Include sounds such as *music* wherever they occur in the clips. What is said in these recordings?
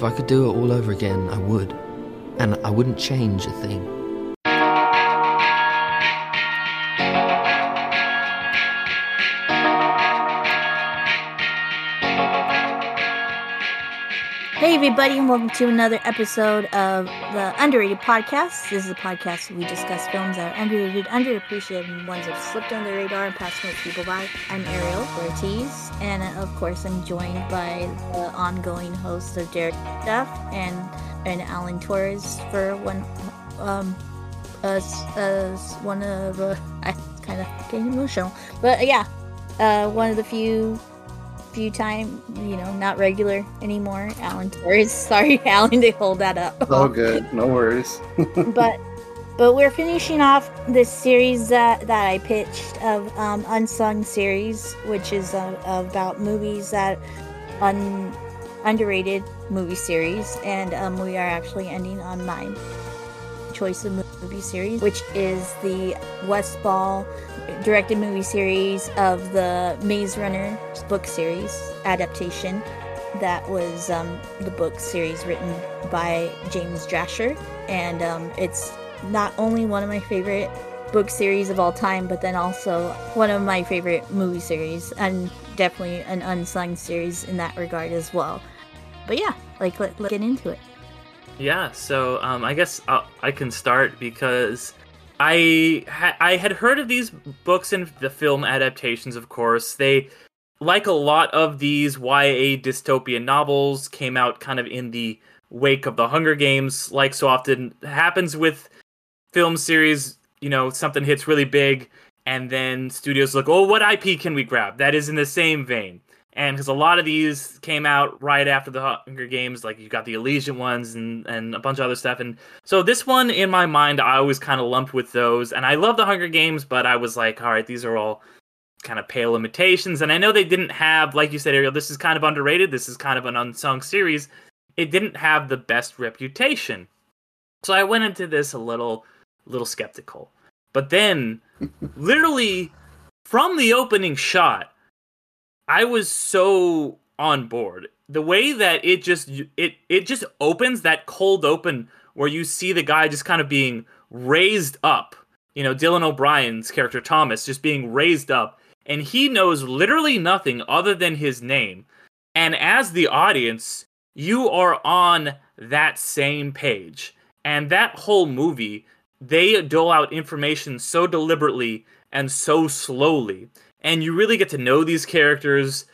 If I could do it all over again, I would. And I wouldn't change a thing. Hey, everybody, and welcome to another episode of the Underrated Podcast. This is a podcast where we discuss films that are underrated, underappreciated, and ones that have slipped under the radar and passed most people by. I'm Ariel Ortiz, and uh, of course, I'm joined by the ongoing host of Derek Duff and and Alan Torres for one um as as one of uh, *laughs* I kind of getting emotional, but yeah, uh, one of the few few times, you know, not regular anymore. Alan *laughs* Torres. Sorry, Alan, to hold that up. All good, no worries. *laughs* but but we're finishing off this series that that I pitched of um, unsung series, which is uh, about movies that un underrated movie series, and um, we are actually ending on my choice of movie series, which is the Wes Ball directed movie series of the Maze Runner book series adaptation. That was um, the book series written by James Dashner, and um, it's not only one of my favorite book series of all time, but then also one of my favorite movie series, and definitely an unsung series in that regard as well. But yeah, like let, let's get into it. Yeah, so um, I guess I'll, I can start because I ha- I had heard of these books and the film adaptations. Of course, they like a lot of these YA dystopian novels came out kind of in the wake of the Hunger Games. Like so often happens with film series, you know, something hits really big, and then studios look, oh, what IP can we grab that is in the same vein? And because a lot of these came out right after the Hunger Games, like you got the Elysian ones and and a bunch of other stuff, and so this one in my mind, I always kind of lumped with those, and I love the Hunger Games, but I was like, all right, these are all kind of pale imitations, and I know they didn't have, like you said, Ariel, this is kind of underrated, this is kind of an unsung series, it didn't have the best reputation, so I went into this a little little skeptical, but then, *laughs* literally, from the opening shot I was so on board. The way that it just it it just opens that cold open where you see the guy just kind of being raised up. You know, Dylan O'Brien's character Thomas just being raised up and he knows literally nothing other than his name. And as the audience, you are on that same page. And that whole movie, they dole out information so deliberately and so slowly and you really get to know these characters.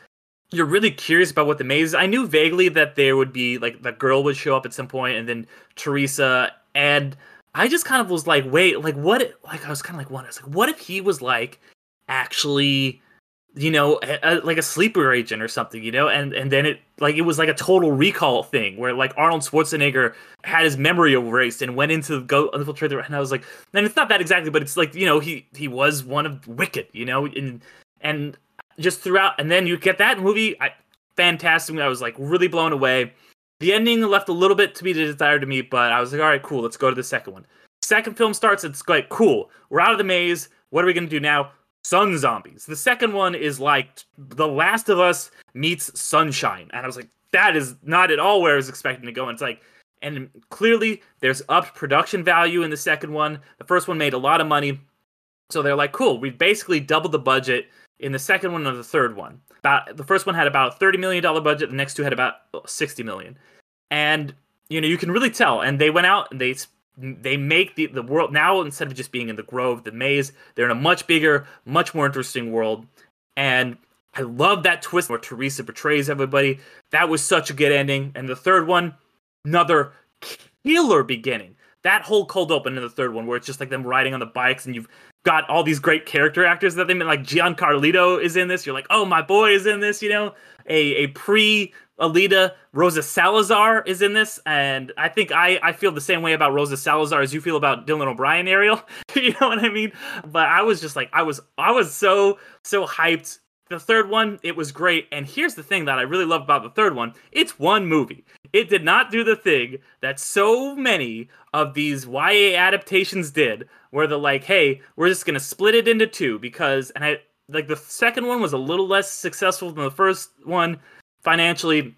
You're really curious about what the maze is. I knew vaguely that there would be like the girl would show up at some point, and then Teresa, and I just kind of was like, wait, like what? Like I was kind of like, what? I was like, what if he was like actually you know, a, a, like a sleeper agent or something, you know, and and then it like it was like a total recall thing where like Arnold Schwarzenegger had his memory erased and went into go infiltrate the and I was like, and it's not that exactly, but it's like you know he he was one of Wicked, you know, and and just throughout, and then you get that movie, I, fantastic. I was like really blown away. The ending left a little bit to be desired to me, but I was like, all right, cool, let's go to the second one. Second film starts, it's like cool, we're out of the maze. What are we gonna do now? Sun Zombies. The second one is like The Last of Us meets Sunshine. And I was like, that is not at all where I was expecting to go. And it's like, and clearly there's upped production value in the second one. The first one made a lot of money. So they're like, cool, we basically doubled the budget in the second one and the third one. About the first one had about a $30 million budget, the next two had about 60 million. And you know, you can really tell. And they went out and they they make the, the world now instead of just being in the grove the maze they're in a much bigger much more interesting world. And i love that twist where teresa betrays everybody. That was such a good ending. And the third one another killer beginning. That whole cold open in the third one where it's just like them riding on the bikes and you've got all these great character actors that they made like giancarlito is in this you're like oh my boy is in this you know a, a pre Alita, Rosa Salazar is in this, and I think I, I feel the same way about Rosa Salazar as you feel about Dylan O'Brien, Ariel. *laughs* you know what I mean? But I was just like, I was I was so so hyped. The third one, it was great. And here's the thing that I really love about the third one: it's one movie. It did not do the thing that so many of these YA adaptations did, where they're like, "Hey, we're just gonna split it into two because," and I like the second one was a little less successful than the first one financially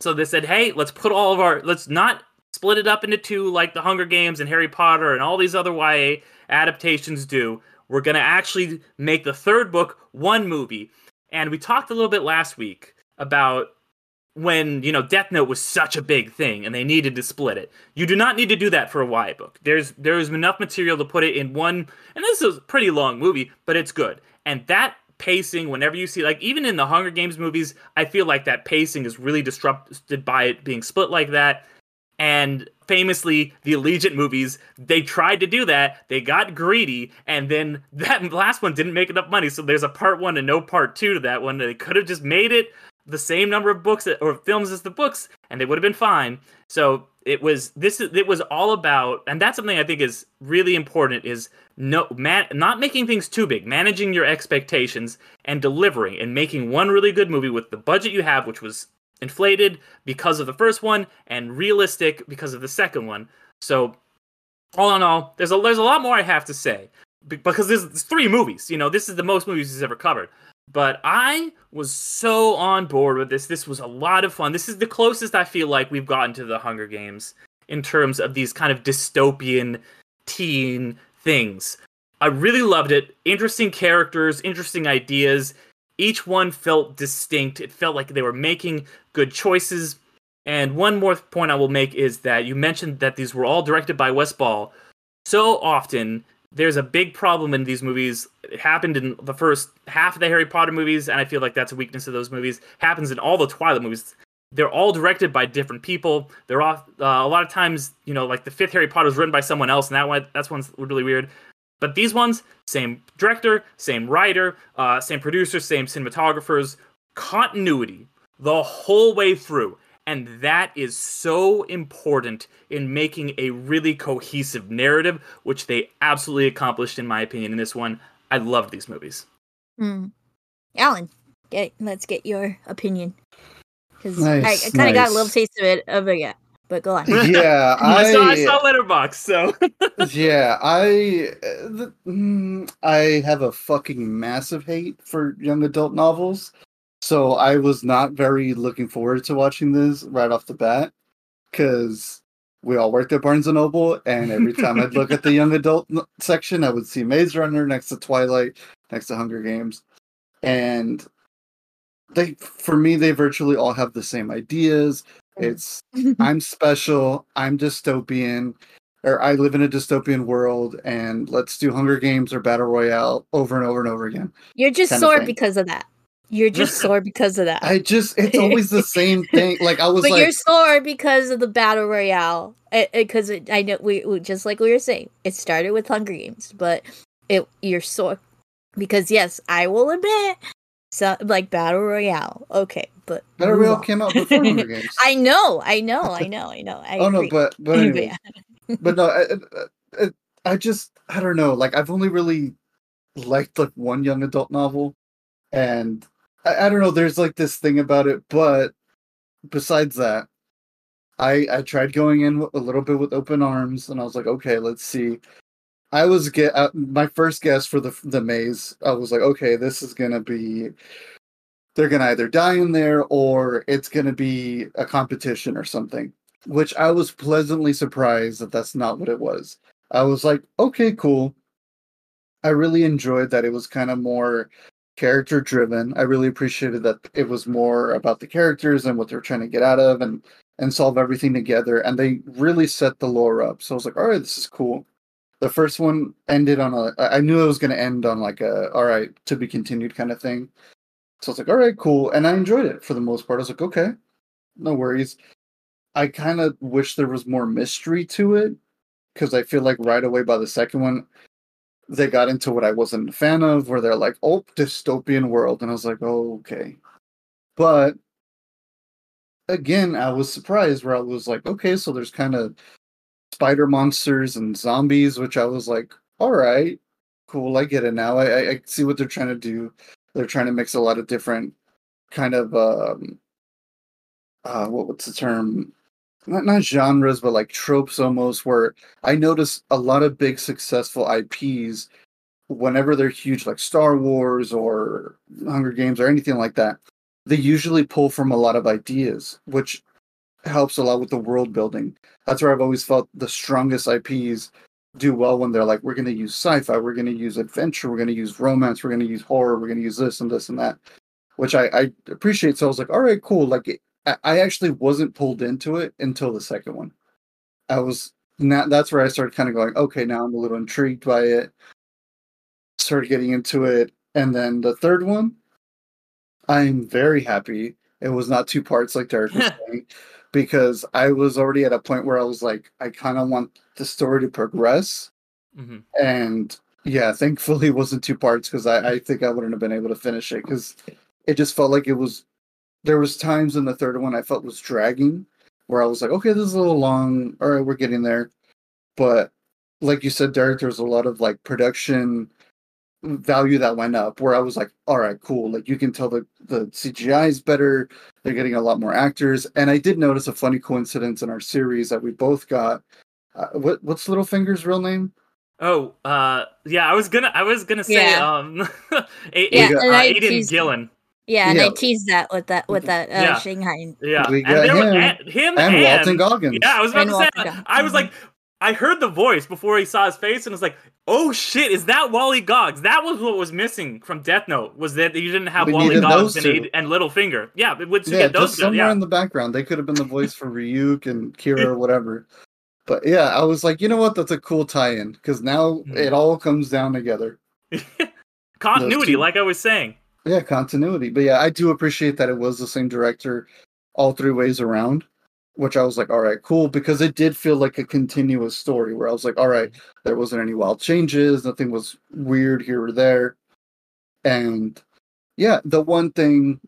So they said, "Hey, let's put all of our let's not split it up into two like the Hunger Games and Harry Potter and all these other YA adaptations do. We're going to actually make the third book one movie." And we talked a little bit last week about when you know Death Note was such a big thing and they needed to split it. You do not need to do that for a YA book. There's there's enough material to put it in one, and this is a pretty long movie, but it's good. And that pacing, whenever you see like even in the Hunger Games movies, I feel like that pacing is really disrupted by it being split like that. And famously, the Allegiant movies, they tried to do that. They got greedy, and then *laughs* that last one didn't make enough money. So there's a part one and no part two to that one. They could have just made it the same number of books or films as the books, and they would have been fine. So it was this. It was all about, and that's something I think is really important. Is no man, not making things too big, managing your expectations and delivering, and making one really good movie with the budget you have, which was inflated because of the first one and realistic because of the second one. So all in all, there's a there's a lot more I have to say because there's, there's three movies. You know, this is the most movies he's ever covered. But I was so on board with this. This was a lot of fun. This is the closest I feel like we've gotten to the Hunger Games in terms of these kind of dystopian teen things. I really loved it. Interesting characters, interesting ideas. Each one felt distinct. It felt like they were making good choices. And one more point I will make is that you mentioned that these were all directed by Wes Ball. So often there's a big problem in these movies. It happened in the first half of the Harry Potter movies, and I feel like that's a weakness of those movies. happens in all the Twilight movies. They're all directed by different people. They're all uh, a lot of times, you know, like the fifth Harry Potter is written by someone else, and that one that's one's really weird. But these ones, same director, same writer, uh, same producer, same cinematographers, continuity the whole way through. And that is so important in making a really cohesive narrative, which they absolutely accomplished, in my opinion, in this one. I loved these movies. Hmm. Alan, get let's get your opinion because Nice, I, I kind of got a little taste of it over yeah. But go on. *laughs* Yeah, *laughs* I, saw, I I saw Letterboxd, so *laughs* yeah, I uh, the, mm, I have a fucking massive hate for young adult novels. So I was not very looking forward to watching this right off the bat cuz we all worked at Barnes and Noble and every time I'd look at the young adult section, I would see Maze Runner next to Twilight, next to Hunger Games. And they for me they virtually all have the same ideas. Mm-hmm. It's I'm special, I'm dystopian, or I live in a dystopian world, and let's do Hunger Games or Battle Royale over and over and over again. You're just kind of sore because of that. You're just *laughs* sore because of that. I just, it's always the same thing. Like, I was but like, you're sore because of the battle royale. Because I know we, we just like we were saying, it started with Hunger Games, but it you're sore because yes, I will admit, so like battle royale. Okay, but Battle Royale came out before Hunger *laughs* Games. I know, I know, I know, I know. I oh, no, agree. but, but *laughs* But anyway, but no, I, I, I- I just, I don't know. Like, I've only really liked like one young adult novel, and I, I don't know. There's like this thing about it, but besides that, I I tried going in a little bit with open arms, and I was like, okay, let's see. I was get uh, my first guess for the the maze. I was like, okay, this is gonna be. They're gonna either die in there, or it's gonna be a competition or something. Which I was pleasantly surprised that that's not what it was. I was like, okay, cool. I really enjoyed that it was kind of more character driven. I really appreciated that it was more about the characters and what they're trying to get out of and and solve everything together. And they really set the lore up. So I was like, all right, this is cool. The first one ended on a I knew it was going to end on like a all right to be continued kind of thing. So I was like, all right, cool, and I enjoyed it for the most part. I was like, okay, no worries. I kind of wish there was more mystery to it because I feel like right away by the second one, they got into what I wasn't a fan of, where they're like, "Oh, dystopian world," and I was like, "Oh, okay." But again, I was surprised where I was like, "Okay, so there's kind of spider monsters and zombies," which I was like, "All right, cool, I get it now. I, I, I see what they're trying to do. They're trying to mix a lot of different kind of um, uh, what what's the term? Not not genres, but like tropes almost. Where I notice a lot of big successful IPs, whenever they're huge, like Star Wars or Hunger Games or anything like that, they usually pull from a lot of ideas, which helps a lot with the world building. That's where I've always felt the strongest IPs do well when they're like, we're going to use sci-fi, we're going to use adventure, we're going to use romance, we're going to use horror, we're going to use this and this and that, which I, I appreciate. So I was like, all right, cool. Like I- actually wasn't pulled into it until the second one. I was now that's where I started kind of going, okay, now I'm a little intrigued by it. Started getting into it, and then the third one, I'm very happy it was not two parts like Derek was *laughs* saying, because I was already at a point where I was like, I kind of want the story to progress, hmm and yeah, thankfully it wasn't two parts because I, I think I wouldn't have been able to finish it because it just felt like it was. There was times in the third one I felt was dragging, where I was like, okay, this is a little long. All right, we're getting there, but like you said, Derek, there's a lot of like production value that went up where I was like, all right, cool. Like you can tell the the CGI is better. They're getting a lot more actors, and I did notice a funny coincidence in our series that we both got. Uh, what what's Littlefinger's real name? Oh, uh, yeah. I was gonna, I was gonna say, Yeah. um, *laughs* A- Yeah, A- and uh, Aidan teased- Gillen. Yeah, and Yeah. I teased that with that with that uh, Yeah. Shanghai. Yeah, We got there was- him. and- him And and Walton Goggins. Yeah, I was about And to say. Goggins. I was like, I heard the voice before he saw his face, and was like, "Oh shit, is that Wally Goggs?" That was what was missing from Death Note. Was that you didn't have We Wally Goggs and. Aid- and Littlefinger? Yeah, it would yeah, get those just two. somewhere Yeah, in the background. They could have been the voice for Ryuk and *laughs* Kira or whatever. But yeah, I was like, you know what? That's a cool tie-in because now Mhm. it all comes down together. *laughs* continuity, like I was saying. Yeah, continuity. But yeah, I do appreciate that it was the same director all three ways around, which I was like, all right, cool, because it did feel like a continuous story where I was like, all right, there wasn't any wild changes, nothing was weird here or there. And yeah, the one thing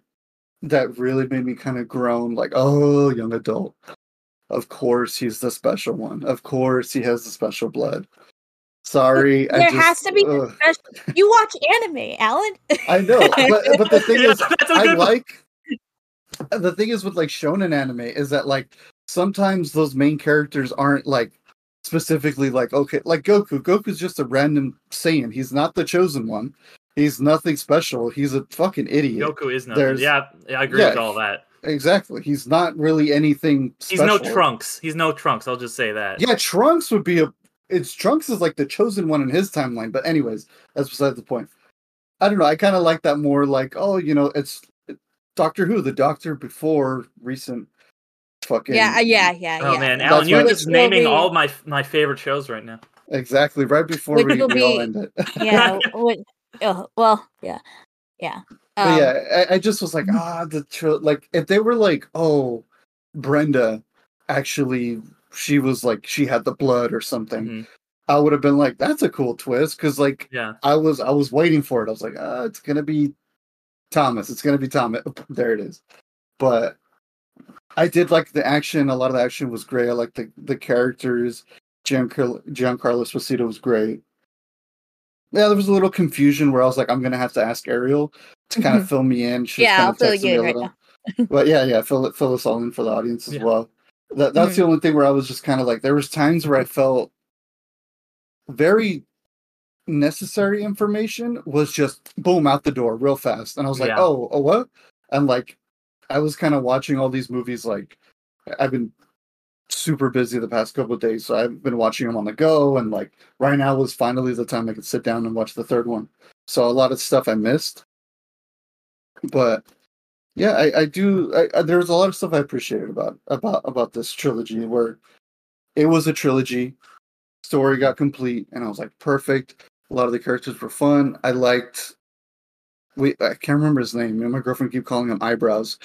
that really made me kind of groan, like, oh, young adult. Of course he's the special one. Of course he has the special blood. Sorry. I There just- has to be a special- You watch anime, Alan. I know, but but the thing *laughs* Yeah, is, I good like the thing is with like shonen anime is that like sometimes those main characters aren't like specifically like okay, like Goku. Goku's just a random Saiyan. He's not the chosen one. He's nothing special. He's a fucking idiot. Goku is nothing. There's- Yeah, yeah, I agree yeah, with all that. Exactly. He's not really anything. He's no Trunks. He's no Trunks. I'll just say that. Yeah, Trunks would be a. It's Trunks is like the chosen one in his timeline. But anyways, that's beside the point. I don't know. I kind of like that more. Like, oh, you know, it's Doctor Who, the Doctor before recent fucking. Yeah, uh, yeah, yeah, Oh yeah. man, That's Alan, you're just naming be- all my my favorite shows right now. Exactly. Right before Which we, will we all be- end it. yeah. *laughs* what, oh, well, yeah, yeah. But Um, yeah, I, I just was like, ah, the tr- like if they were like, oh, Brenda, actually, she was like she had the blood or something. Mhm. I would have been like, that's a cool twist because like Yeah. I was I was waiting for it. I was like, ah, it's gonna be Thomas. It's gonna be Thomas. *laughs* There it is. But I did like the action. A lot of the action was great. I like the the characters. Giancarlo, Giancarlo Esposito was great. Yeah, there was a little confusion where I was like, I'm gonna have to ask Ariel to kind of mm-hmm. fill me in. She's Yeah, kind I'll of fill texting you me in a right little. *laughs* but yeah, yeah, fill it fill us all in for the audience as Yeah. well. That that's the only thing where I was just kind of like there was times where I felt very necessary information was just boom out the door real fast. And I was like, Yeah. oh, oh what? And like I was kind of watching all these movies like I've been super busy the past couple of days, so I've been watching them on the go and like right now was finally the time I could sit down and watch the third one. So a lot of stuff I missed. But yeah, I, I do. I, I, there was a lot of stuff I appreciated about about about this trilogy, where it was a trilogy, story got complete, and I was like, perfect. A lot of the characters were fun. I liked. We I can't remember his name. Me and my girlfriend keep calling him eyebrows.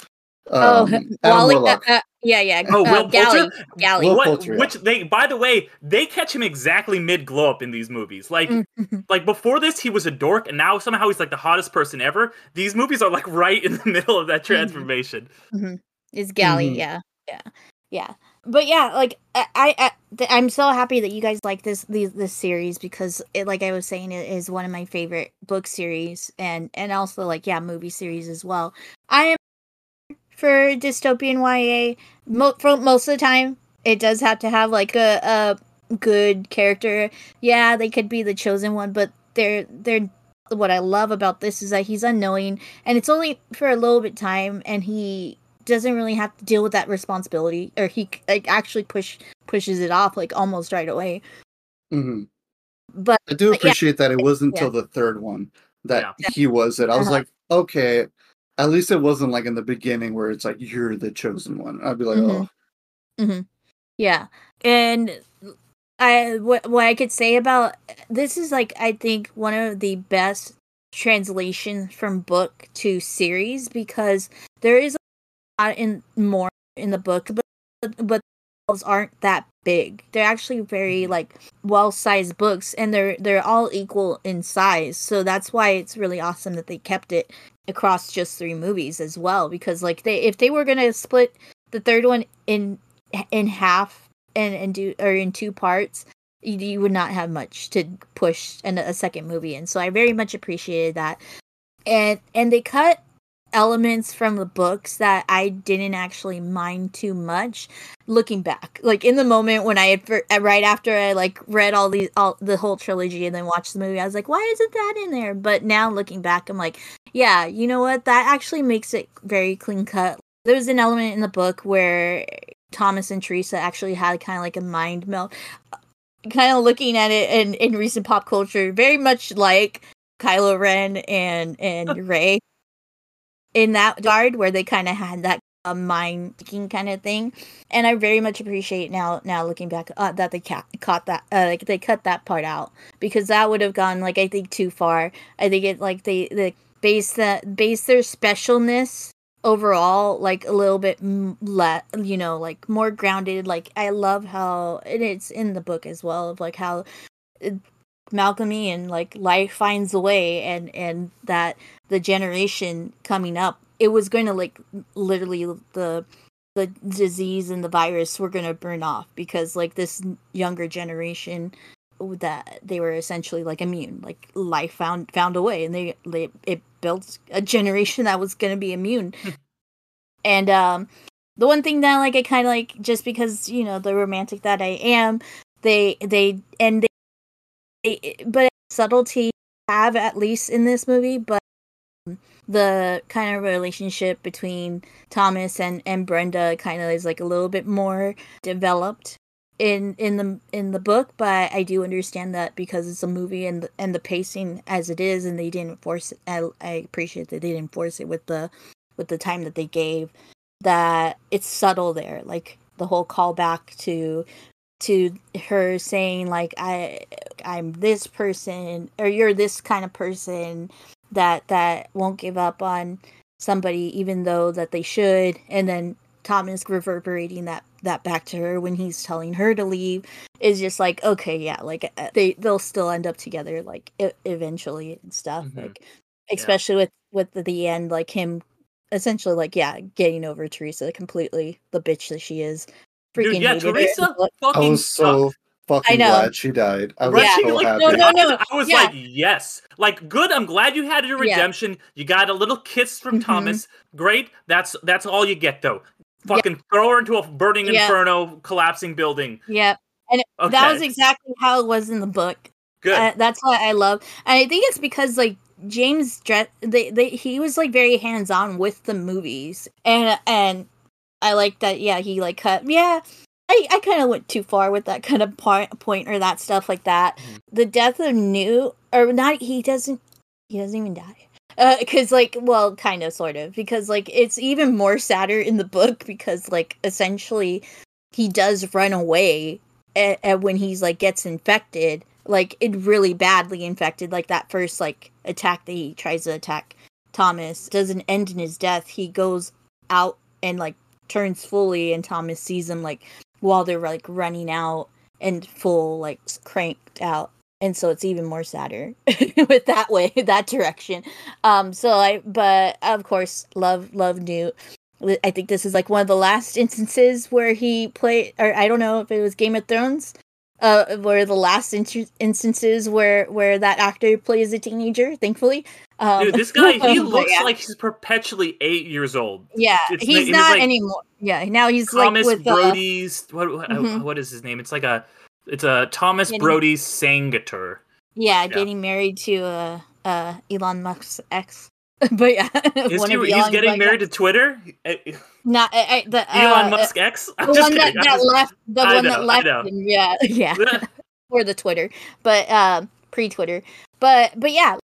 Oh, Um, Adam *laughs* Wally. Uh, uh, yeah, yeah. Oh, uh, Will Gally. Poulter? Gally. Will What, Poulter, yeah. which they, by the way, they catch him exactly mid glow up in these movies. Like, Mhm. like before this, he was a dork, and now somehow he's like the hottest person ever. These movies are like *laughs* right in the middle of that transformation. Is Gally, Mhm. yeah, yeah, yeah. But yeah, like I, I, I'm so happy that you guys like this these this series because it, like I was saying, it is one of my favorite book series and and also like yeah, movie series as well. I am for dystopian YA. Mo- for most of the time, it does have to have like a a good character. Yeah, they could be the chosen one, but they're they're what I love about this is that he's unknowing and it's only for a little bit time and he doesn't really have to deal with that responsibility, or he like actually push pushes it off like almost right away. hmm But I do But yeah. appreciate that it wasn't Yeah. until the third one that Yeah. he was it. I was Uh-huh. like, okay, at least it wasn't like in the beginning where it's like you're the chosen one. I'd be like, Mhm. oh, Yeah, and I what what I could say about this is like I think one of the best translations from book to series because there is a lot in more in the book, but but those aren't that big. They're actually very mm-hmm. like well sized books, and they're they're all equal in size. So that's why it's really awesome that they kept it across just three movies as well. Because like they if they were gonna split the third one in in half and and do or in two parts you, you would not have much to push in a second movie and so i very much appreciated that and and they cut elements from the books that i didn't actually mind too much looking back. Like in the moment when i had uh, right after i like read all these all the whole trilogy and then watched the movie i was like why isn't that in there? But now looking back i'm like yeah you know what? That actually makes it very clean cut. There's an element in the book where Thomas and Teresa actually had kind of like a mind melt. Kind of looking at it in, in recent pop culture, very much like Kylo Ren and and *laughs* Rey in that regard, where they kind of had that uh, mind thinking kind of thing. And I very much appreciate now now looking back uh, that they ca- caught that uh, like they cut that part out because that would have gone like I think too far. I think it like they they base that base their specialness overall like a little bit le- you know like more grounded like i love how and it's in the book as well of like how uh, malcolmy and like life finds a way and and that the generation coming up it was going to like literally the the disease and the virus were going to burn off because like this younger generation that they were essentially like immune. Like life found found a way and they, they it built a generation that was going to be immune. And um the one thing that like i kind of like just because you know the romantic that i am they they and they, they but subtlety have at least in this movie but um, the kind of relationship between thomas and and brenda kind of is like a little bit more developed in in the in the book but i do understand that because it's a movie and the, and the pacing as it is and they didn't force it I, I appreciate that they didn't force it with the with the time that they gave that it's subtle there like the whole callback to to her saying like i i'm this person or you're this kind of person that that won't give up on somebody even though that they should. And then thomas reverberating that that back to her when he's telling her to leave. Is just like okay yeah like uh, they they'll still end up together like e- eventually and stuff Mhm. like especially with with the, the end like him essentially like yeah getting over teresa completely the bitch that she is freaking Dude, yeah, hated her. Teresa I fucking was so sucked. fucking know. glad she died. I was Yeah. so Like, happy. No, no, no. I was Yeah. like, yes. Like, good. I'm glad you had your Yeah. redemption. You got a little kiss from Mhm. Thomas. Great. That's that's all you get though. Fucking throw her into a burning Yeah. inferno, collapsing building. yeah and Okay. that was exactly how it was in the book good. Uh, that's what I love, and I think it's because like James Dre- they, they he was like very hands on with the movies, and and I like that. Yeah, he like cut. Yeah, I I kind of went too far with that kind of point point or that stuff like that. Mhm. The death of Newt or not? He doesn't. He doesn't even die. Because like, well, kind of, sort of, because like it's even more sadder in the book because like essentially he does run away and, and when he's like gets infected like it really badly infected like that first like attack that he tries to attack thomas doesn't end in his death he goes out and like turns fully and thomas sees him like while they're like running out and full like cranked out. And so it's even more sadder *laughs* with that way *laughs* that direction. Um so i but of course love love newt. I think this is like one of the last instances where he played, or I don't know if it was Game of Thrones, uh, where the last in- instances where where that actor plays a teenager. Thankfully, um, Dude, this guy, *laughs* he looks yeah. like he's perpetually eight years old. yeah, it's he's not like anymore. Yeah, now he's Thomas like with uh, Brody's what what, uh, Mhm. what is his name? It's like a it's a Thomas Getting- Brodie-Sangster. yeah, yeah. getting married to uh uh Elon Musk's ex. *laughs* but yeah, *laughs* Is he, he's getting married to Twitter? Not I, the Elon uh, Musk X? I'm the just one that, kidding. That just- left the I one know, that left him, yeah *laughs* yeah *laughs* or the twitter but um pre-twitter but but yeah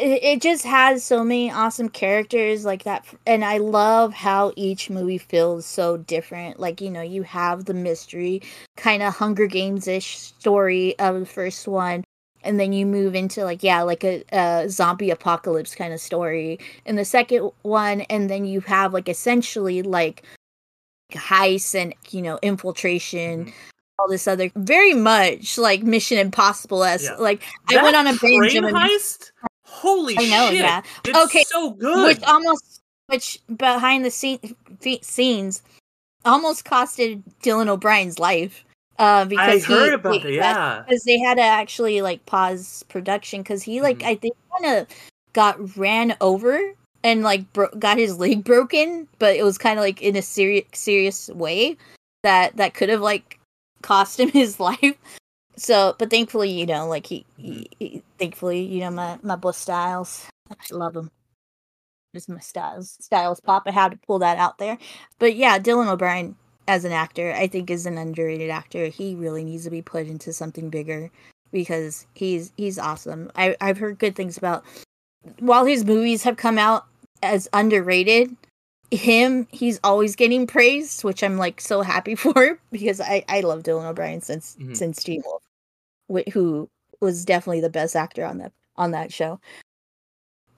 it, it just has so many awesome characters like that and i love how each movie feels so different like you know you have the mystery kind of hunger games-ish story of the first one and then you move into like yeah like a, a zombie apocalypse kind of story in the second one and then you have like essentially like heists and you know infiltration Mhm. all this other very much like mission impossible as Yeah. like i went on a binge heist? Holy I know, shit. yeah. It's Okay, so good. which almost which behind the scene fe- scenes almost costed dylan o'brien's life uh I because heard he, about it, yeah. because they had to actually like pause production because he like Mhm. I think kind of got ran over and like bro- got his leg *laughs* broken, but it was kind of like in a serious serious way that that could have like cost him *laughs* his life. So, but thankfully, you know, like he, he, he thankfully, you know, my my boy Stiles, I love him. Just my Stiles Stiles pop. I had to pull that out there, but yeah, Dylan O'Brien as an actor, I think is an underrated actor. He really needs to be put into something bigger because he's he's awesome. I I've heard good things about while his movies have come out as underrated, him he's always getting praised, which I'm like so happy *laughs* for because I I love Dylan O'Brien since Mhm. since Teen Wolf, who was definitely the best actor on that on that show.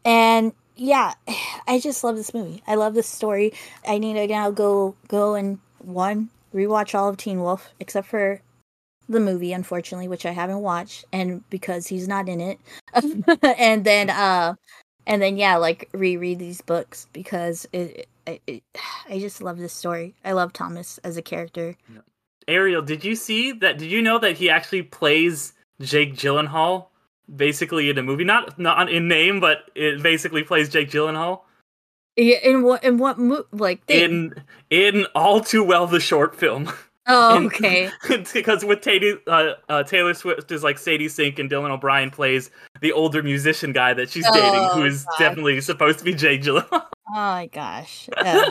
And yeah, *sighs* I just love this movie. I love this story. I need to now go go and one rewatch all of Teen Wolf except for the movie, unfortunately, which I haven't watched, and because he's not in it. *laughs* and then uh and then yeah, like reread these books because it, it, it *sighs* I just love this story. I love Thomas as a character. Ariel, did you see that? Did you know that he actually plays Jake Gyllenhaal basically in a movie? Not not in name, but it basically plays Jake Gyllenhaal Yeah, in what in what mo- like thing? in in All Too Well, the short film. *laughs* oh, in- okay. *laughs* because with Taylor, uh, uh, Taylor Swift is like Sadie Sink and Dylan O'Brien plays the older musician guy that she's dating, who Oh, gosh. definitely supposed to be Jake Gyllenhaal. *laughs* Oh my gosh. Uh,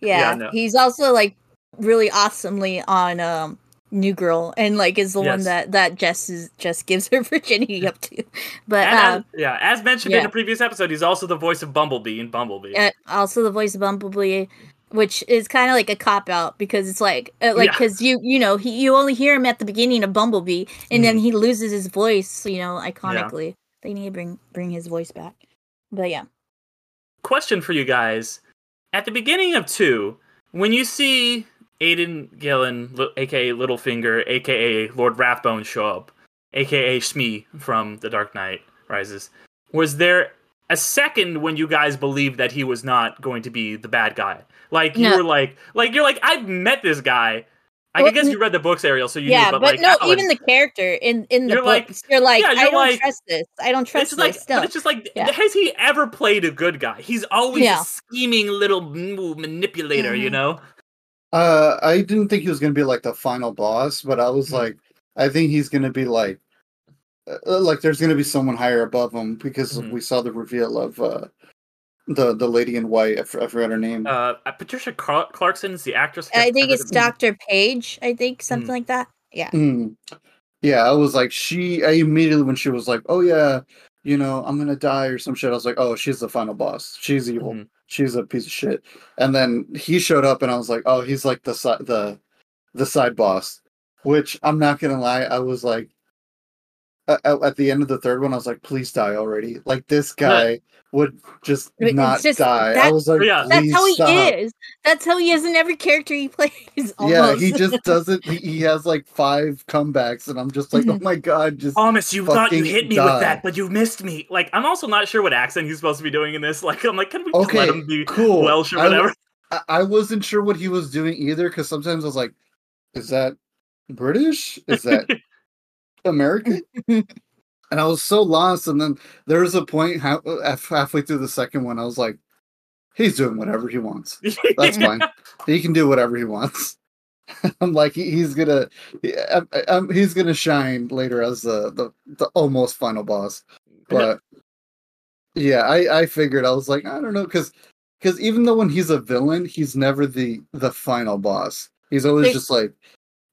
Yeah, yeah, no. he's also like really awesomely on um New Girl and like is the one that that Jess is Jess gives her *laughs* virginity up to. But um, as, yeah, as mentioned in a previous episode, he's also the voice of Bumblebee in Bumblebee. uh, also the voice of Bumblebee, which is kind of like a cop out because it's like uh, like Yeah. because you you know he you only hear him at the beginning of Bumblebee and then he loses his voice. You know, iconically, they need to bring bring his voice back. But yeah, Question for you guys: At the beginning of two, when you see Aidan Gillen, aka Littlefinger, aka Lord Rathbone, show up, aka Shmi from The Dark Knight Rises, was there a second when you guys believed that he was not going to be the bad guy? Like you were like, like you're like, I've met this guy. I Well, guess you read the books, Ariel, so you yeah, knew. but, But, like, no, Alan- even the character in in the You're like- books, you're like, yeah, I you're don't like- trust this. I don't trust it's like, this. Still, but it's just like, Yeah. has he ever played a good guy? He's always Yeah. a scheming little manipulator, you Mhm. know. Uh, I didn't think he was gonna be like the final boss, but I was Mhm. like, I think he's gonna be like, uh, like there's gonna be someone higher above him because Mhm. we saw the reveal of uh, the the lady in white. I, f- I forgot her name. Uh, uh, Patricia Car- Clarkson is the actress. I think it's Doctor Paige. I think something Mm. like that. Yeah. Mm. Yeah, I was like, she. I immediately when she was like, "Oh yeah, you know, I'm gonna die" or some shit. I was like, "Oh, she's the final boss. She's evil. She's a piece of shit." And then he showed up, and I was like, "Oh, he's like the side the the side boss." Which I'm not gonna lie, I was like, at, at the end of the third one, I was like, "Please die already!" Like this guy would just It's not just- die. I was like, Yeah. That's how he stop." is. That's how he is in every character he *laughs* plays. Yeah, he just *laughs* doesn't. He, he has like five comebacks, and I'm just like, Mm-hmm. "Oh my god!" Just Thomas, you thought you hit me die. with that, but you missed me. Like, I'm also not sure what accent he's supposed to be doing in this. *laughs* Like, I'm like, can we just Okay, let him be cool. Welsh or whatever? I, I wasn't sure what he was doing either because sometimes I was like, "Is that British? Is that American?" and I was so lost. And then there was a point half, halfway through the second one, I was like, "He's doing whatever he wants. *laughs* That's fine. he can do whatever he wants." *laughs* I'm like, he, he's gonna, he, I, I- I'm- he's gonna shine later as the, the the almost final boss. But Yeah, I I figured I was like I don't know because because even though when he's a villain, he's never the the final boss. He's always They- just like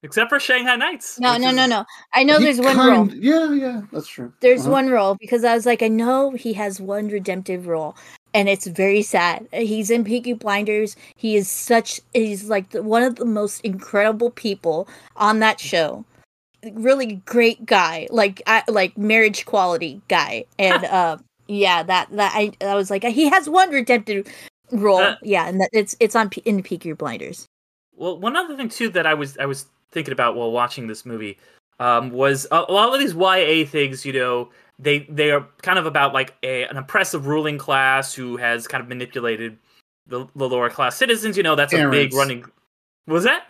Except for Shanghai Knights. No, no, is- no, no. I know he there's one kind- role. Yeah, yeah, that's true. There's Uh-huh. one role because I was like, I know he has one redemptive role, and it's very sad. He's in Peaky Blinders. He is such. He's like the, one of the most incredible people on that show. Really great guy, like I like marriage quality guy, and uh, *laughs* yeah, that that I I was like, he has one redemptive role. Uh, yeah, and that it's it's on P- in Peaky Blinders. Well, one other thing too that I was I was thinking about while watching this movie um, was a, a lot of these YA things. You know, they they are kind of about like a, an oppressive ruling class who has kind of manipulated the, the lower class citizens. You know, that's a big Parents. running. Was that?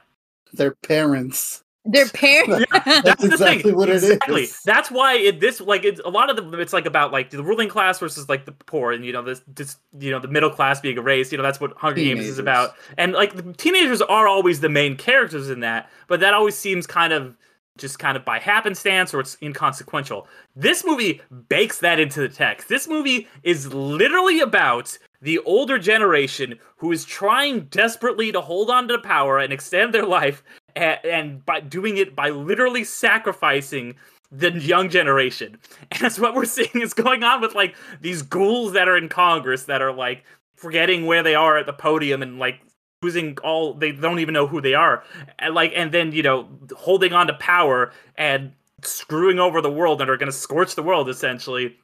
Their parents. Their *laughs* parents. That's the exactly thing. what it is. exactly. That's why it this like it's a lot of them. It's like about like the ruling class versus like the poor, and you know this, this you know the middle class being erased. You know that's what Hunger Games is about. And like the teenagers are always the main characters in that, but that always seems kind of just kind of by happenstance or it's inconsequential. This movie bakes that into the text. This movie is literally about the older generation who is trying desperately to hold on to power and extend their life and, by doing it by literally sacrificing the young generation. *laughs* And that's what we're seeing is going on with like these ghouls that are in Congress that are like forgetting where they are at the podium and like losing all they don't even know who they are. And like and then, you know, holding on to power and screwing over the world and are going to scorch the world essentially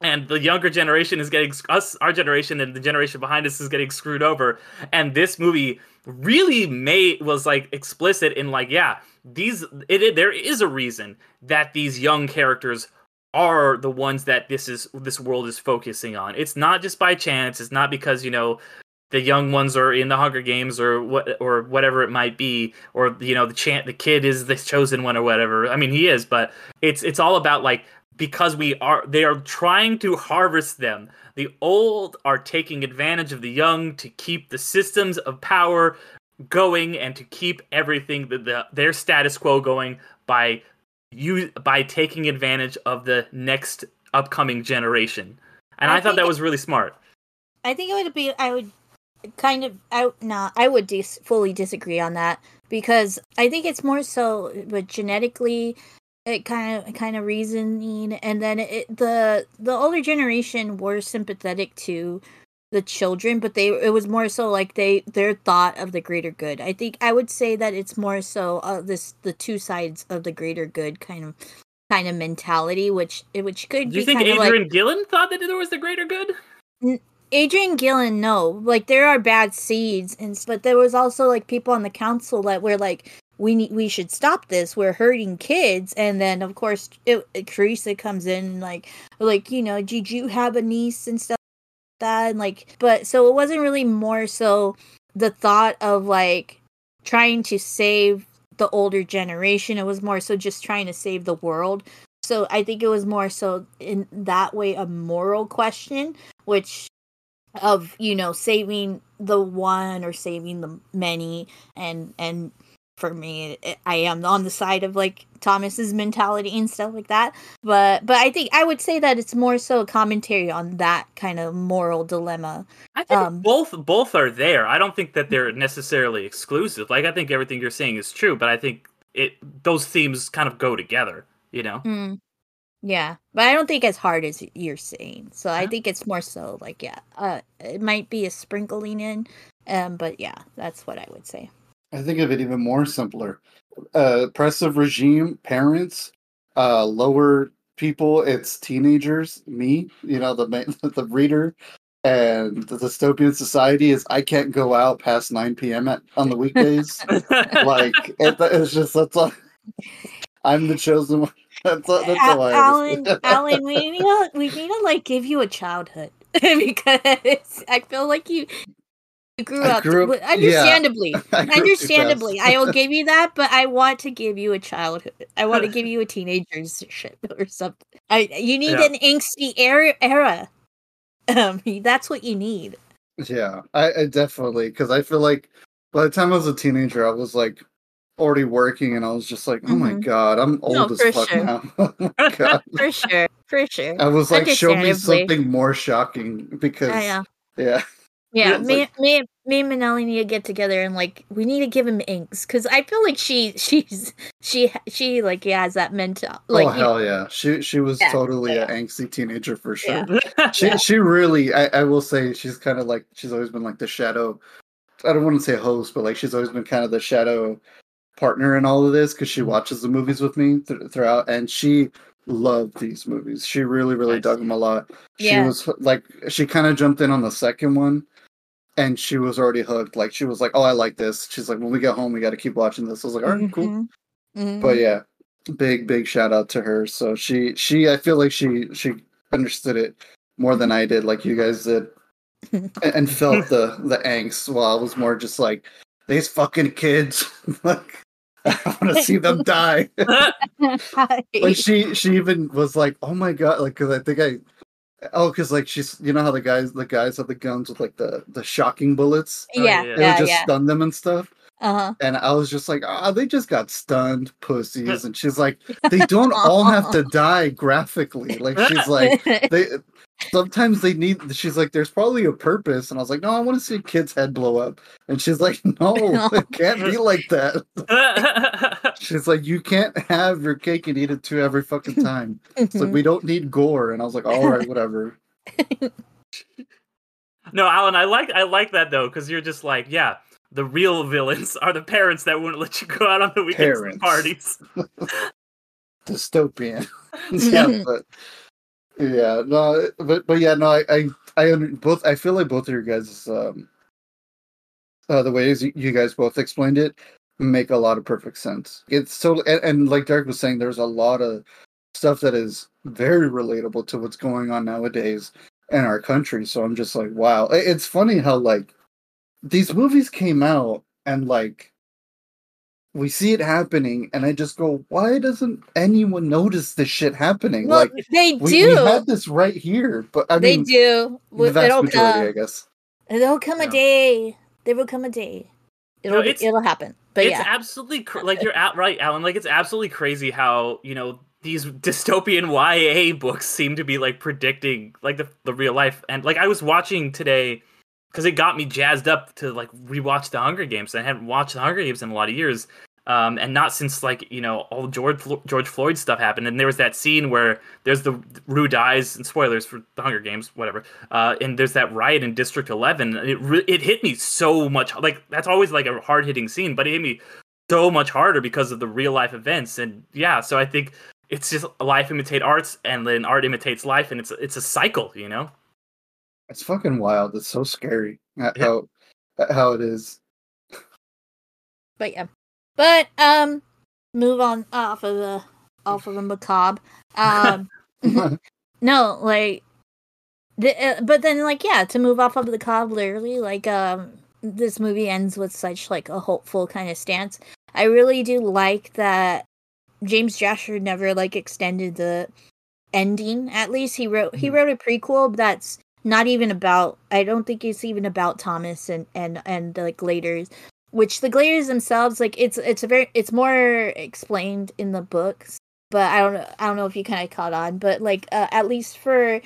and the younger generation is getting us our generation and the generation behind us is getting screwed over and this movie really made was like explicit in like yeah these it, it there is a reason that these young characters are the ones that this is this world is focusing on it's not just by chance it's not because you know the young ones are in the Hunger Games or what or whatever it might be, or you know the chant the kid is the chosen one or whatever. I mean he is, but it's it's all about like because we are they are trying to harvest them. The old are taking advantage of the young to keep the systems of power going and to keep everything the, the their status quo going by you by taking advantage of the next upcoming generation. And I, I thought that was really smart. I think it would be. I would kind of. I nah. I would dis- fully disagree on that because I think it's more so, but genetically, it kind of kind of reasoning, and then it the the older generation were sympathetic to the children, but they it was more so like they their thought of the greater good. I think I would say that it's more so uh, this the two sides of the greater good kind of kind of mentality, which which could Do you be think of like Adrian Gillen thought that there was the greater good? Adrian Gillen, no. Like there are bad seeds, and but there was also like people on the council that were like, we need, we should stop this. We're hurting kids, and then of course, it, it, Teresa comes in like, like you know, did you have a niece and stuff like that, and like, but so it wasn't really more so the thought of like trying to save the older generation. It was more so just trying to save the world. So I think it was more so in that way a moral question, which of you know saving the one or saving the many and and for me i am on the side of like thomas's mentality and stuff like that but but i think i would say that it's more so a commentary on that kind of moral dilemma I think Um, both both are there. I don't think that they're necessarily exclusive. Like I think everything you're saying is true, but I think it those themes kind of go together. You know. Mm. Yeah, but I don't think as hard as you're saying. So I think it's more so like yeah, uh, it might be a sprinkling in, um, but yeah, that's what I would say. I think of it even more simpler. Uh, oppressive regime, parents, uh, lower people, it's teenagers, me, you know, the ma- *laughs* the reader, and the dystopian society is I can't go out past 9 p.m. At, on the weekdays. *laughs* like it, it's just that's all. I'm the chosen one. *laughs* That's, all- that's all I Alan. Alan, we need to we need to like give you a childhood because I feel like you you grew I up, grew up- w- *laughs* yeah. understandably. *laughs* I grew up too Understandably. I will *laughs* give you that, but I want to give you a childhood. I want to give you a teenager's shit or something. I you need Yeah. an angsty era. era. Um, that's what you need. Yeah, I, I definitely because I feel like by the time I was a teenager, I was like, already working, and I was just like, "Oh my Mhm. god, I'm old No, as fuck sure. now." oh for sure, for sure. I was like, "Show me something more shocking," because I yeah, Yeah, Yeah, me, like- me, me and Manelli need to get together and like we need to give him inks because I feel like she, *laughs* she's, she, she like yeah, has that mental like oh you know, hell yeah, she she was Yeah, totally yeah. an angsty teenager for sure. *laughs* Yeah. She she really, I, I will say, she's kind of like she's always been like the shadow. I don't want to say host, but like she's always been kind of the shadow partner in all of this because she Mm-hmm. watches the movies with me th- throughout, and she loved these movies. She really really Nice. dug them a lot. She was like she kind of jumped in on the second one. And she was already hooked. Like she was like, "Oh, I like this." She's like, "When we get home, we got to keep watching this." I was like, "All right, cool." Mhm, mhm. but yeah big big shout out to her so she she i feel like she she understood it more than i did like you guys did *laughs* and, and felt the the angst while i was more just like these fucking kids *laughs* like *laughs* i want to see them die like she she even was like oh my god like because i think i oh because like she's you know how the guys the guys have the guns with like the the shocking bullets Oh, yeah, yeah. it yeah, would just yeah. stun them and stuff Uh-huh. and I was just like, ah, they just got stunned, pussies. And she's like, *laughs* they don't all have to die graphically. Like she's *laughs* like, they sometimes they need. She's like, there's probably a purpose. And I was like, no, I want to see a kid's head blow up. And she's like, *laughs* no, it can't be like that. She's like, you can't have your cake and eat it too every fucking time. It's like we don't need gore. And I was like, all right, whatever. no, Alan, I like I like that though because you're just like, yeah, the real villains are the parents that wouldn't let you go out on the weekends Parents. parties. *laughs* dystopian. *laughs* yeah, but yeah, no, but but yeah, no, I I, I under, both. I feel like both of your guys, um, uh, the ways you guys both explained it make a lot of perfect sense. It's so and, and like Derek was saying, there's a lot of stuff that is very relatable to what's going on nowadays in our country. So I'm just like, wow. It's funny how like these movies came out and like we see it happening and I just go, why doesn't anyone notice this shit happening? well, like they we, do. we had this right here, but I they mean do. the W- vast It'll majority, I come. guess. There'll come a day. There will come a day. It'll it's- it'll happen. But it's yeah, absolutely cr- like you're out right, Alan. Like it's absolutely crazy how you know these dystopian YA books seem to be like predicting like the the real life. And like I was watching today because it got me jazzed up to like rewatch the Hunger Games. I hadn't watched the Hunger Games in a lot of years. Um, and not since like you know all George Flo- George Floyd stuff happened, and there was that scene where there's the Rue dies, and spoilers for the Hunger Games, whatever. Uh, and there's that riot in District 11. and It re- it hit me so much. Like that's always like a hard hitting scene, but it hit me so much harder because of the real life events. And yeah, so I think it's just life imitate arts, and then art imitates life, and it's it's a cycle, you know. It's fucking wild. It's so scary uh, Yeah. how how it is. but yeah. But um, move on off of the off of the macabre. Um, *laughs* *laughs* no, like, the, uh, but then like yeah, to move off of the cob, literally like um, this movie ends with such like a hopeful kind of stance. I really do like that James Dashner never like extended the ending. At least he wrote he Mhm. wrote a prequel that's not even about. I don't think it's even about Thomas and and and like Gladers which the Gladers themselves like it's it's a very it's more explained in the books but i don't know i don't know if you kind of caught on but like uh, at least for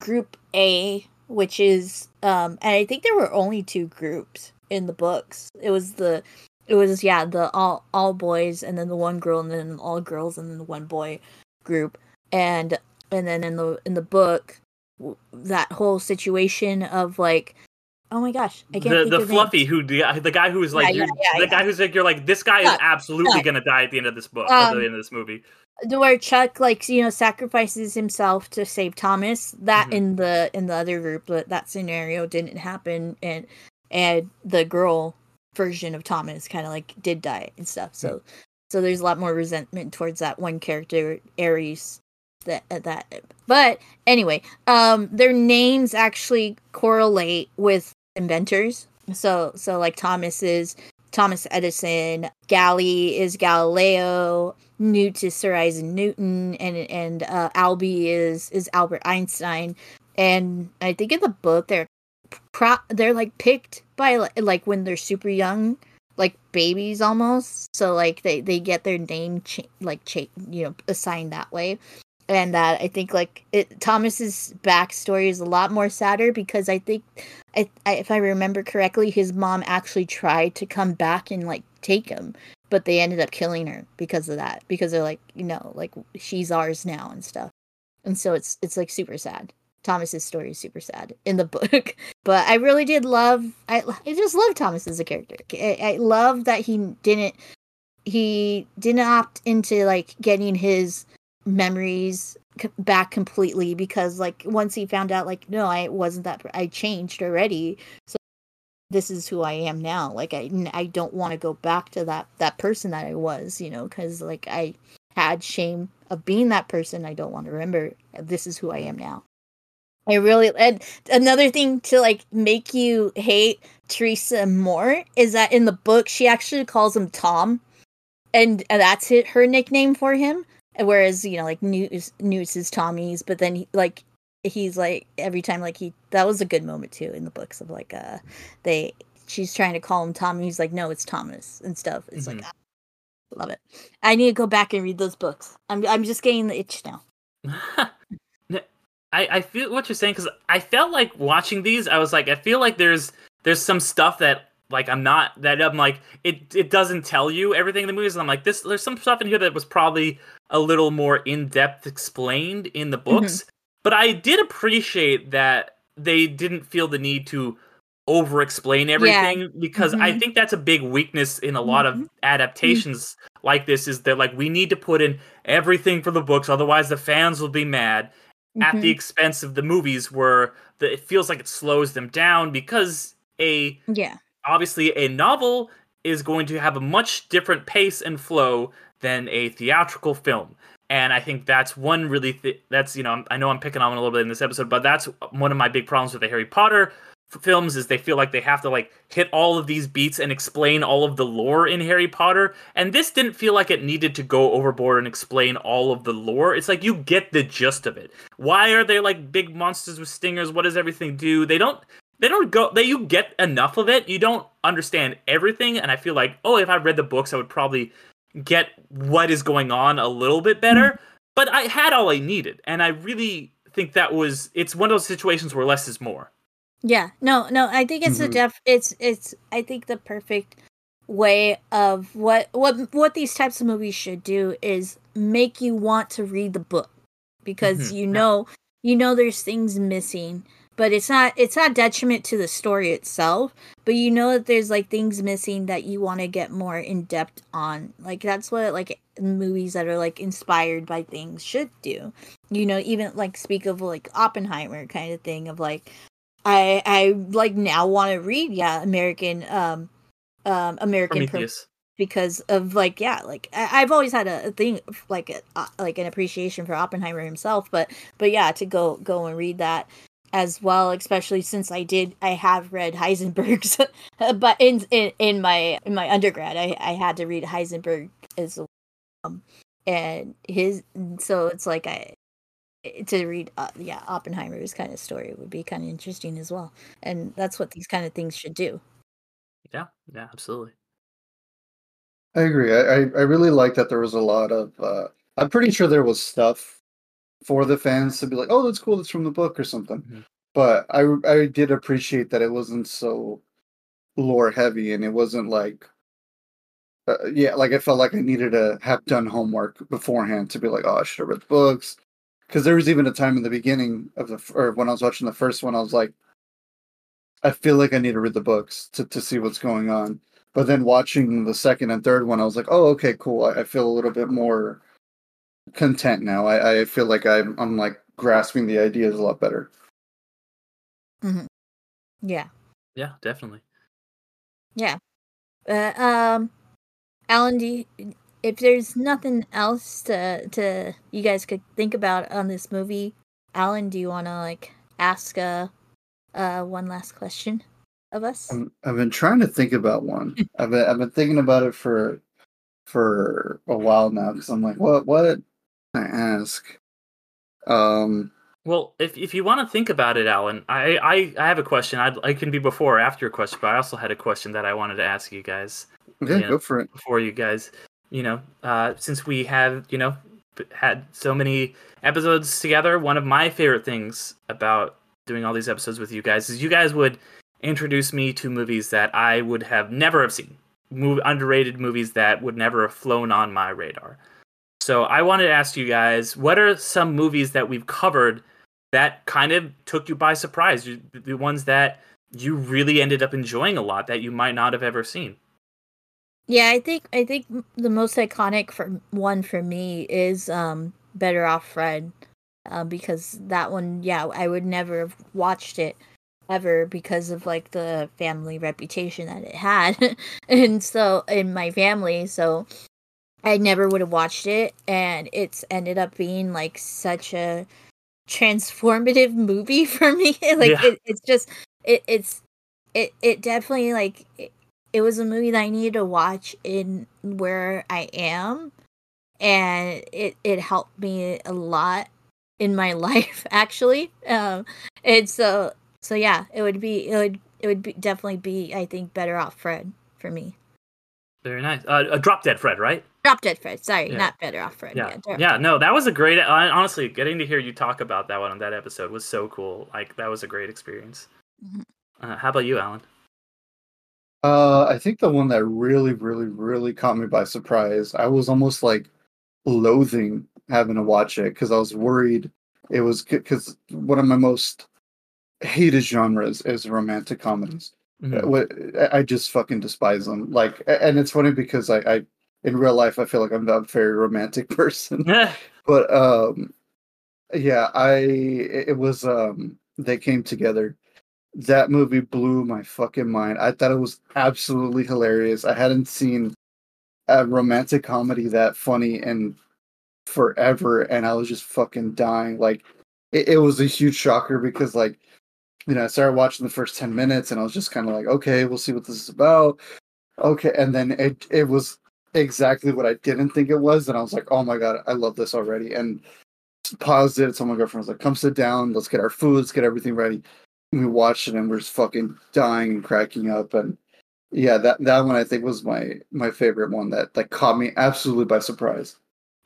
group a which is um and i think there were only two groups in the books. It was the it was yeah the all all boys and then the one girl and then all girls and then the one boy group. And and then in the in the book that whole situation of like oh my gosh i can't The think the fluffy names. who the, the guy who was like Yeah, yeah, yeah, the guy who's like you're like this guy is absolutely Chuck. gonna die at the end of this book at Um, the end of this movie. where Chuck like you know sacrifices himself to save Thomas. That Mhm. in the in the other group, that that scenario didn't happen, and and the girl version of Thomas kind of like did die and stuff. So so there's a lot more resentment towards that one character, Aris. That uh, that, but anyway, um, their names actually correlate with inventors. So so like Thomas is Thomas Edison, Gally is Galileo, Newt is Sir Isaac Newton, and and uh, Albie is is Albert Einstein. And I think in the book they're pro- they're like picked by li- like when they're super young, like babies almost. So like they they get their name cha- like cha- you know assigned that way. And that I think like it, Thomas's backstory is a lot more sadder because I think, I, I, if I remember correctly, his mom actually tried to come back and like take him, but they ended up killing her because of that. Because they're like, you know, like she's ours now and stuff. And so it's it's like super sad. Thomas's story is super sad in the *laughs* book, but I really did love. I I just love Thomas as a character. I, I love that he didn't he didn't opt into like getting his memories back completely because like once he found out like no I wasn't that I changed already so this is who I am now. Like I I don't want to go back to that that person that I was you know cuz like I had shame of being that person. I don't want to remember. This is who I am now. I really and another thing to like make you hate Teresa more is that in the book she actually calls him Tom and uh, that's it, her nickname for him whereas you know like Newt Newt is Tommy's but then he, like he's like every time like he that was a good moment too in the books of like uh they she's trying to call him Tommy he's like no it's Thomas and stuff it's Mhm. like ah, love it I need to go back and read those books I'm I'm just getting the itch now *laughs* I, I feel what you're saying because I felt like watching these. I was like, I feel like there's there's some stuff that like I'm not that I'm like it it doesn't tell you everything in the movies. And I'm like this. There's some stuff in here that was probably a little more in depth explained in the books. But I did appreciate that they didn't feel the need to over explain everything because I Mhm. think that's a big weakness in a lot Mhm. of adaptations like this is that like we need to put in everything for the books otherwise the fans will be mad at the expense of the movies where the, it feels like it slows them down because a yeah obviously a novel is going to have a much different pace and flow than a theatrical film. And i think that's one really th- that's you know i know i'm picking on a little bit in this episode but that's one of my big problems with the harry potter films is they feel like they have to like hit all of these beats and explain all of the lore in harry potter. And this didn't feel like it needed to go overboard and explain all of the lore. It's like you get the gist of it. Why are there like big monsters with stingers? What does everything do? They don't they don't go they you get enough of it you don't understand everything and i feel like oh if i read the books i would probably get what is going on a little bit better but i had all i needed and i really think that was it's one of those situations where less is more Yeah, no, no. I think it's a Mhm. def. It's it's. I think the perfect way of what what what these types of movies should do is make you want to read the book because Mhm, you yeah. know you know there's things missing, but it's not it's not detriment to the story itself. But you know that there's like things missing that you want to get more in depth on. Like that's what like movies that are like inspired by things should do. You know, even like speak of like Oppenheimer kind of thing of like I I like now want to read yeah American um um American Pro- because of like yeah like I, I've always had a, a thing like a, uh, like an appreciation for Oppenheimer himself but but yeah to go go and read that as well especially since I did I have read Heisenberg's *laughs* but in, in in my in my undergrad I I had to read Heisenberg as well um and his so it's like I to read uh, yeah Oppenheimer's kind of story would be kind of interesting as well and that's what these kind of things should do yeah yeah absolutely I agree. I, I I really like that there was a lot of. Uh, I'm pretty sure there was stuff for the fans to be like, "Oh, that's cool. That's from the book or something." Mhm. But I I did appreciate that it wasn't so lore heavy and it wasn't like. Uh, yeah, like I felt like I needed to have done homework beforehand to be like, "Oh, I should have read the books." Because there was even a time in the beginning of the or when I was watching the first one, I was like, I feel like I need to read the books to to see what's going on. But then watching the second and third one, I was like, oh, okay, cool. I, I feel a little bit more content now. I, I feel like I'm I'm like grasping the ideas a lot better. yeah yeah definitely Yeah. Uh, um, Alan, do you, if there's nothing else to to you guys could think about on this movie, Alan, do you want to like ask uh uh one last question of us? I'm, I've been trying to think about one. *laughs* I've been I've been thinking about it for for a while now because I'm like, what what can I ask? Um, Well, if if you want to think about it, Alan, I I, I have a question. I'd, I can be before or after your question, but I also had a question that I wanted to ask you guys. Yeah, Yeah. go for it. before you guys. You know, uh, since we have you know had so many episodes together, one of my favorite things about doing all these episodes with you guys is you guys would introduce me to movies that I would have never have seen, move underrated movies that would never have flown on my radar. So I wanted to ask you guys, what are some movies that we've covered that kind of took you by surprise? The ones that you really ended up enjoying a lot that you might not have ever seen. Yeah, I think I think the most iconic for one for me is um Better Off Fred, uh, because that one, yeah, I would never have watched it ever because of like the family reputation that it had, *laughs* and so in my family, so I never would have watched it, and it's ended up being like such a transformative movie *laughs* for me. *laughs* like Yeah. it, it's just it it's it it definitely like it, it was a movie that I needed to watch in where I am and it it helped me a lot in my *laughs* life actually. Um and so so yeah, it would be it would it would be definitely be I think better off Fred for me. Very nice. Uh, uh, Drop Dead Fred, right? Drop Dead Fred, sorry, Yeah. not better off Fred. Yeah, Drop yeah. No, that was a great. Honestly, getting to hear you talk about that one on that episode was so cool. Like that was a great experience. Mhm. Uh, how about you, Alan? Uh, I think the one that really, really, really caught me by surprise. I was almost like loathing having to watch it because I was worried it was because one of my most hated genres is romantic comedies. Mhm. What I I just fucking despise them. Like, and it's funny because I, I in real life I feel like I'm a very romantic *laughs* person. *laughs* But um yeah i it was um they came together. That movie blew my fucking mind. I thought it was absolutely hilarious. I hadn't seen a romantic comedy that funny in forever and i was just fucking dying. Like it, it was a huge shocker because like you know i started watching the first 10 minutes and i was just kind of like okay we'll see what this is about. Okay and then it it was exactly what I didn't think it was, and I was like, "Oh my god, I love this already!" And paused it. So my girlfriend was like, "Come sit down. Let's get our food. Let's get everything ready." And we watched it, and we're just fucking dying and cracking up. And yeah, that that one I think was my my favorite one that that caught me absolutely by surprise.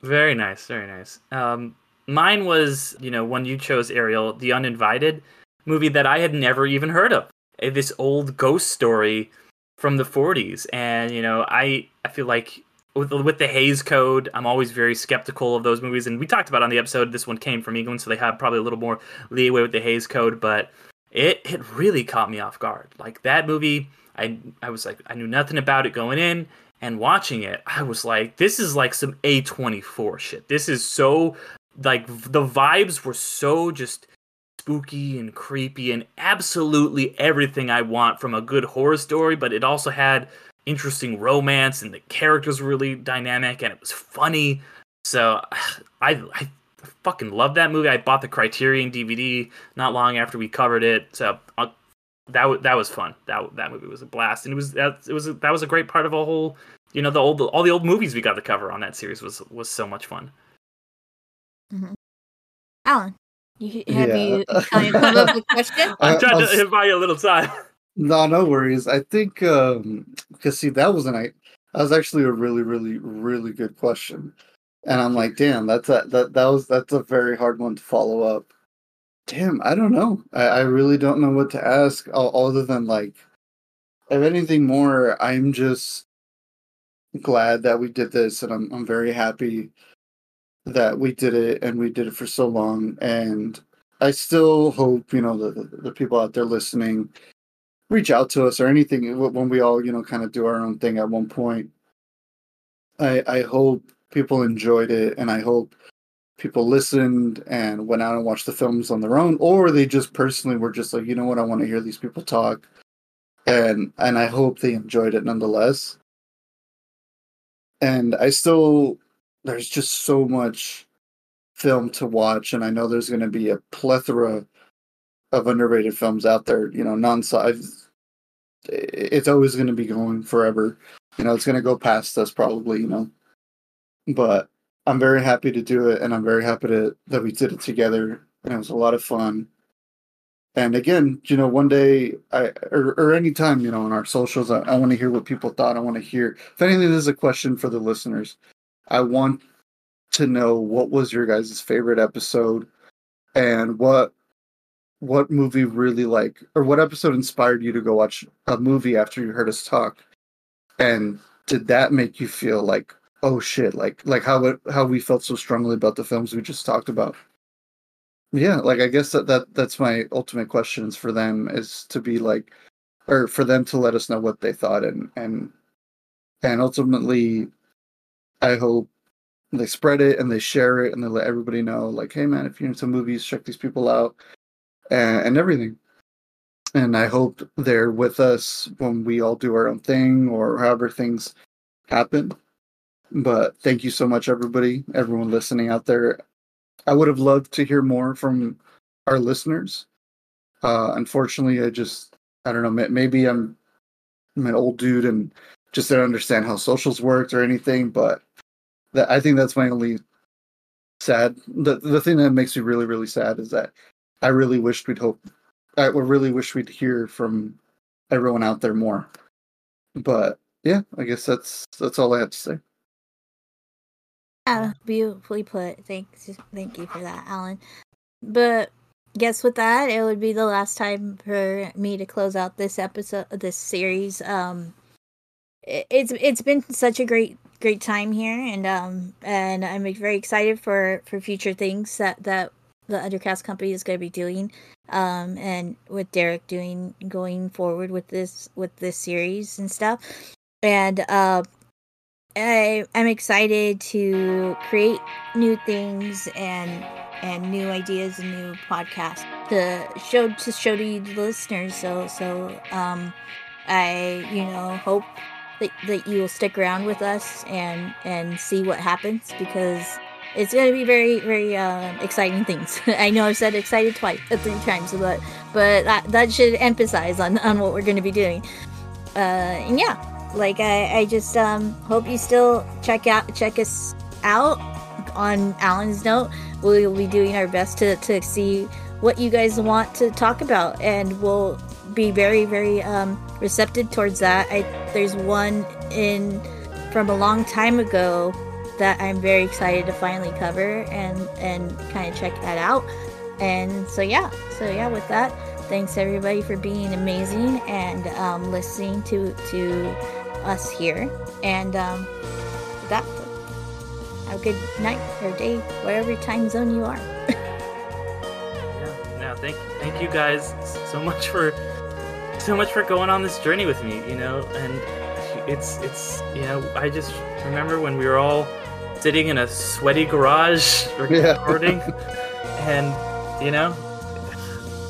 Very nice. Very nice. Um, mine was, you know, when you chose Ariel, the Uninvited movie that I had never even heard of. Uh, This old ghost story from the 40s, and you know, I I feel like with the, with the Hays Code, I'm always very skeptical of those movies. And we talked about on the episode, this one came from England, so they have probably a little more leeway with the Hays Code, but it it really caught me off guard. Like that movie, I I was like, I knew nothing about it going in, and watching it, I was like, this is like some A24 shit. This is so like the vibes were so just spooky and creepy and absolutely everything I want from a good horror story, but it also had interesting romance and the characters were really dynamic and it was funny. So *sighs* I I fucking love that movie. I bought the Criterion DVD not long after we covered it. So uh, that wa- that was fun. That that movie was a blast, and it was that it was a, that was a great part of a whole. You know, the old all the old movies we got to cover on that series was was so much fun. Alan, you have Yeah. you kind *laughs* of come up with a question? I'm trying I'll to buy you a little time. No, no worries. I think um because see that was an I that was actually a really, really, really good question. And I'm like, damn, that's a that that was that's a very hard one to follow up. Damn, I don't know. I, I really don't know what to ask other than like if anything more, I'm just glad that we did this and I'm I'm very happy that we did it and we did it for so long and I still hope, you know, the, the, the people out there listening reach out to us or anything when we all you know kind of do our own thing at one point. I i hope people enjoyed it and i hope people listened and went out and watched the films on their own or they just personally were just like you know what? I want to hear these people talk. And and i hope they enjoyed it nonetheless. And i still there's just so much film to watch and i know there's going to be a plethora of underrated films out there. You know, non It's always going to be going forever. You know, it's going to go past us probably. You know, but I'm very happy to do it, and I'm very happy to that we did it together. and it was a lot of fun. And again, you know, one day I or, or anytime, you know, on our socials, I, I want to hear what people thought. I want to hear if anything. This is a question for the listeners. I want to know what was your guys' favorite episode, and what what movie really like, or what episode inspired you to go watch a movie after you heard us talk, and did that make you feel like, oh shit, like like how it, how we felt so strongly about the films we just talked about? Yeah, like I guess that, that that's my ultimate questions for them is to be like or for them to let us know what they thought and and and ultimately I hope they spread it and they share it and they let everybody know like hey man if you're into movies check these people out and, and everything and I hope they're with us when we all do our own thing or however things happen. But thank you so much, everybody, everyone listening out there. I would have loved to hear more from our listeners. Uh, unfortunately, I just I don't know. Maybe I'm I'm an old dude and just don't understand how socials worked or anything. But that I think that's my only sad. The the thing that makes me really really sad is that I really wished we'd hope. I really wish we'd hear from everyone out there more. But yeah, I guess that's that's all I have to say. Yeah, beautifully put. Thanks, thank you for that, Alan. But guess with that, it would be the last time for me to close out this episode, this series. Um, it's it's been such a great great time here, and um, and I'm very excited for for future things that that the Undercast company is going to be doing, um, and with Derek doing going forward with this with this series and stuff, and uh, I I'm excited to create new things and and new ideas and new podcasts to show to show to you the listeners. So so um, I you know hope that, that you will stick around with us and and see what happens because it's going to be very very uh, exciting things. *laughs* I know I've said excited twice, uh, three times, but but that, that should emphasize on on what we're going to be doing. Uh, and yeah, like I, I just um, hope you still check out check us out on Alan's note. We'll be doing our best to, to see what you guys want to talk about, and we'll be very very um, receptive towards that. I, there's one in from a long time ago that I'm very excited to finally cover and and kind of check that out. And so yeah, so yeah, with that, thanks everybody for being amazing and um, listening to to us here. And um, that, have a good night or day, whatever time zone you are. yeah, no, thank thank you guys so much for so much for going on this journey with me. You know, and it's it's you know I just remember when we were all sitting in a sweaty garage recording, yeah. and you know,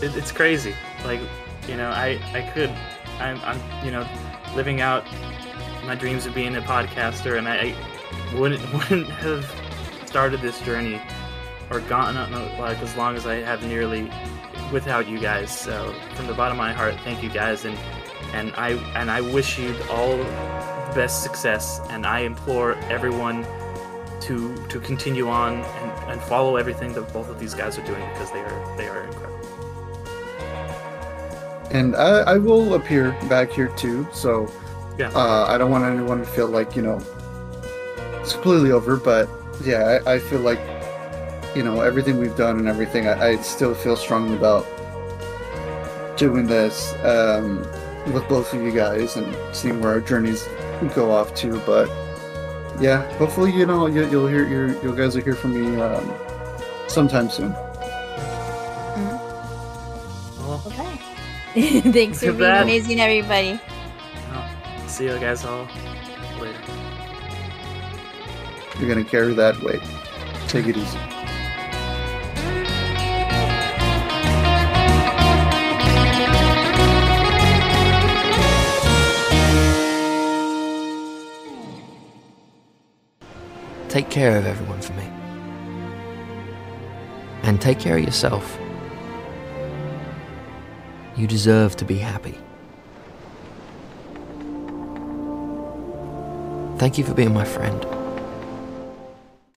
it, it's crazy. Like you know, I I could I'm I'm you know living out my dreams of being a podcaster, and I, I wouldn't *laughs* wouldn't have started this journey or gotten up like as long as I have nearly without you guys. So from the bottom of my heart, thank you guys, and and I and I wish you all the best success, and I implore everyone to to continue on and, and follow everything that both of these guys are doing because they are they are incredible. And I, I will appear back here too, so yeah. Uh, I don't want anyone to feel like you know it's completely over, but yeah, I, I feel like you know everything we've done and everything. I, I still feel strongly about doing this um, with both of you guys and seeing where our journeys go off to. But yeah, hopefully you know you, will hear you you guys will hear from me um, sometime soon. Mm-hmm. okay. *laughs* Thanks for being that. amazing, everybody see you guys all later. You're gonna carry that weight. Take it easy. Take care of everyone for me. And take care of yourself. You deserve to be happy. Thank you for being my friend.